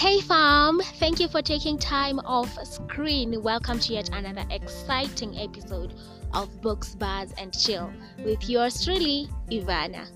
Hey fam, thank you for taking time off screen. Welcome to yet another exciting episode of Books, Bars and Chill with yours truly, Ivana.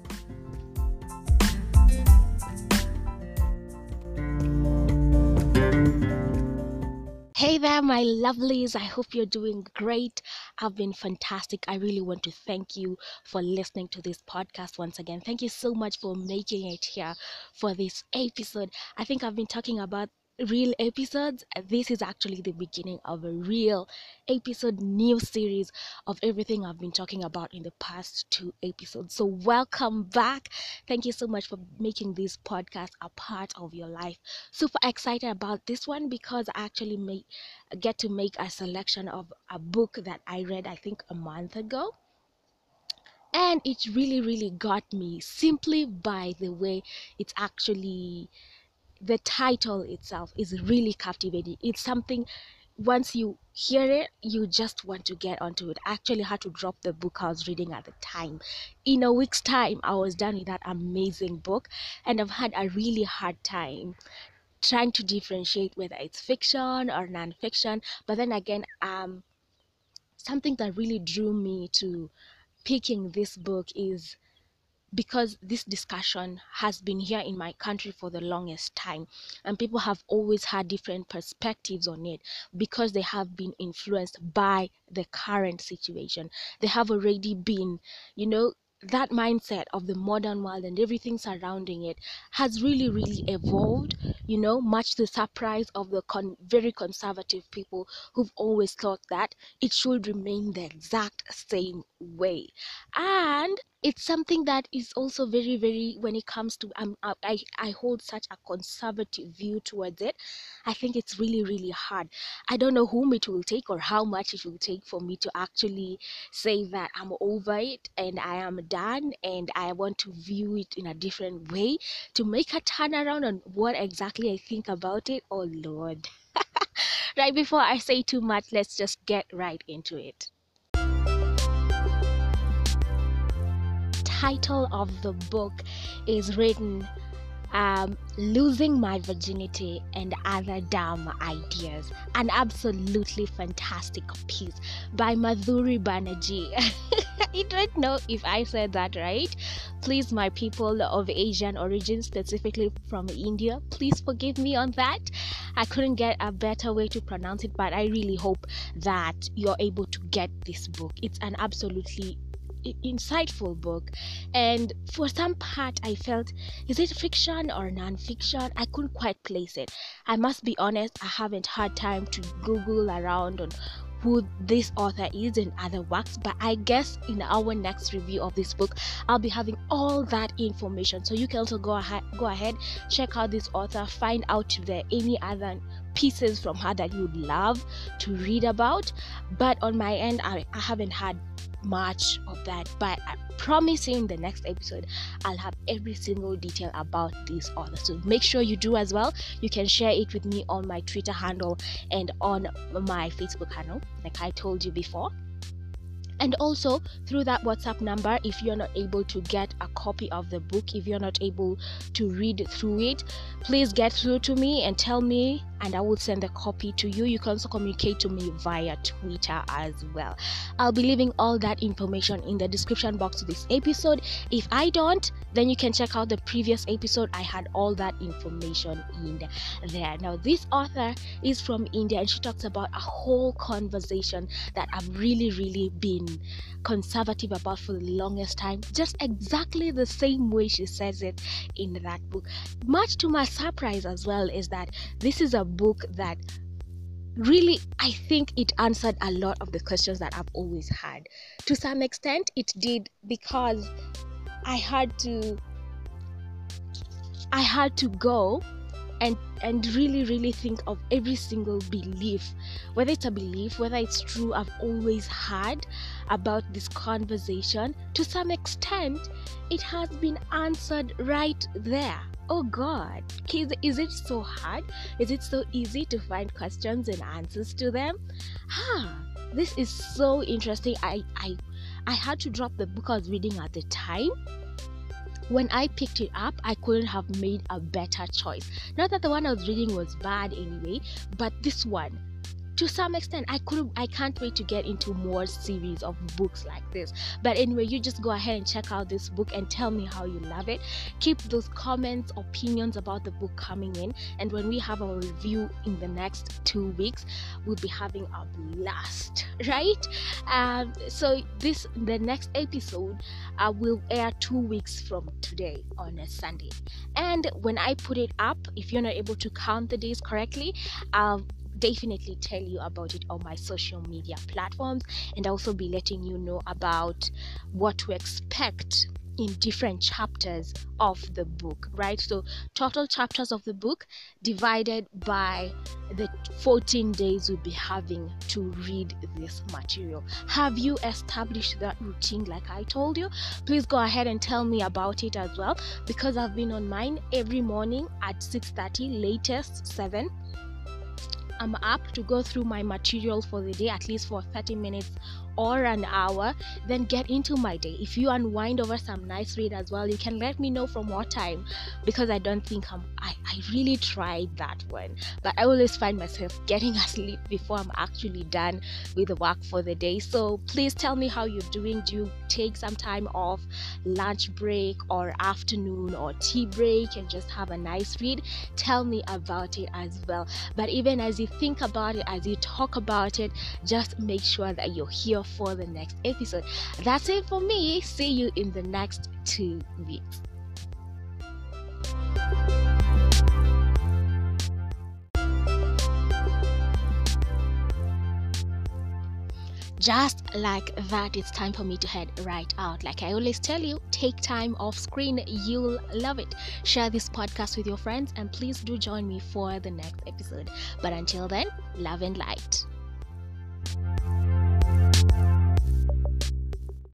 Hey there, my lovelies. I hope you're doing great. I've been fantastic. I really want to thank you for listening to this podcast once again. Thank you so much for making it here for this episode. I think I've been talking about real episodes. This is actually the beginning of a real episode, new series of everything I've been talking about in the past two episodes. So, welcome back. Thank you so much for making this podcast a part of your life. Super excited about this one because I actually make get to make a selection of a book that I read, I think, a month ago and it really really got me simply by the way it's actually the title itself is really captivating. It's something once you hear it you just want to get onto it. I actually had to drop the book i was reading at the time. In a week's time i was done with that amazing book and i've had a really hard time trying to differentiate whether it's fiction or non-fiction. But then again um something that really drew me to picking this book is because this discussion has been here in my country for the longest time and people have always had different perspectives on it because they have been influenced by the current situation. They have already been you know that mindset of the modern world and everything surrounding it has really really evolved you know much to the surprise of the con- very conservative people who've always thought that it should remain the exact same way. And it's something that is also very very when it comes to um, I, I hold such a conservative view towards it i think it's really really hard. I don't know whom it will take or how much it will take for me to actually say that i'm over it and i am done and i want to view it in a different way to make a turnaround on what exactly i think about it. Oh lord. Right before i say too much let's just get right into it title of the book is written um, Losing My Virginity and Other Dumb Ideas. An absolutely fantastic piece by Madhuri Banerjee. I don't know if I said that right. Please, my people of Asian origin, specifically from India, please forgive me on that. I couldn't get a better way to pronounce it, but I really hope that you're able to get this book. It's an absolutely insightful book. And for some part i felt is it fiction or non-fiction? I couldn't quite place it. I must be honest i haven't had time to google around on who this author is in other works but i guess in our next review of this book i'll be having all that information. So you can also go ahead go ahead check out this author find out if there are any other pieces from her that you'd love to read about. But on my end i, I haven't had much of that but i promise you in the next episode i'll have every single detail about this author. So make sure you do as well. You can share it with me on my twitter handle and on my facebook handle like i told you before. And also through that whatsapp number if you're not able to get a copy of the book if you're not able to read through it please get through to me and tell me and I will send a copy to you. You can also communicate to me via Twitter as well. I'll be leaving all that information in the description box to this episode. If I don't, then you can check out the previous episode. I had all that information in there. Now, this author is from India and she talks about a whole conversation that I've really, really been conservative about for the longest time. Just exactly the same way she says it in that book. Much to my surprise as well is that this is a book that really i think it answered a lot of the questions that i've always had. To some extent it did because i had to i had to go and and really really think of every single belief whether it's a belief whether it's true i've always had about this conversation. To some extent it has been answered right there. Oh god is, is it so hard? Is it so easy to find questions and answers to them? Ah this is so interesting. I i i had to drop the book i was reading at the time when I picked it up, I couldn't have made a better choice. Not that the one I was reading was bad anyway, but this one to some extent i could i can't wait to get into more series of books like this. But anyway you just go ahead and check out this book and tell me how you love it. Keep those comments opinions about the book coming in. And when we have our review in the next two weeks we'll be having a blast right? Um, so this the next episode uh, will air two weeks from today on a sunday. And when i put it up if you're not able to count the days correctly i'll definitely tell you about it on my social media platforms and also be letting you know about what to expect in different chapters of the book, right? So, total chapters of the book divided by the 14 days we'll be having to read this material. Have you established that routine like I told you? Please go ahead and tell me about it as well because I've been on mine every morning at 6:30, latest 7 I'm up to go through my material for the day at least for 30 minutes or an hour, then get into my day. If you unwind over some nice read as well, you can let me know from what time because I don't think I'm I, I really tried that one. But I always find myself getting asleep before I'm actually done with the work for the day. So please tell me how you're doing. Do you take some time off, lunch break or afternoon or tea break and just have a nice read? Tell me about it as well. But even as you think about it, as you talk about it, just make sure that you're here for the next episode. That's it for me. See you in the next two weeks. just like that it's time for me to head right out like i always tell you take time off screen you'll love it share this podcast with your friends and please do join me for the next episode but until then love and light